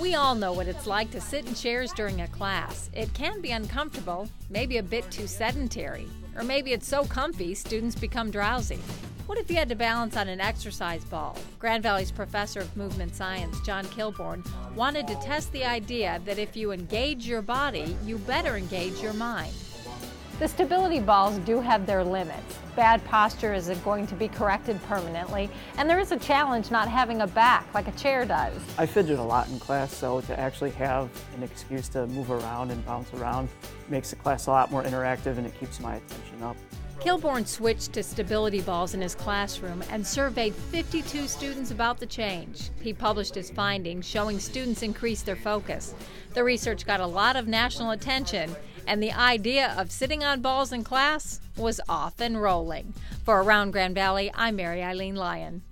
We all know what it's like to sit in chairs during a class. It can be uncomfortable, maybe a bit too sedentary, or maybe it's so comfy students become drowsy. What if you had to balance on an exercise ball? Grand Valley's professor of movement science, John Kilbourne, wanted to test the idea that if you engage your body, you better engage your mind. The stability balls do have their limits. Bad posture is not going to be corrected permanently, and there is a challenge not having a back like a chair does. I fidget a lot in class, so to actually have an excuse to move around and bounce around makes the class a lot more interactive and it keeps my attention up. Kilbourne switched to stability balls in his classroom and surveyed 52 students about the change. He published his findings showing students increased their focus. The research got a lot of national attention and the idea of sitting on balls in class was off and rolling. For Around Grand Valley, I'm Mary Eileen Lyon.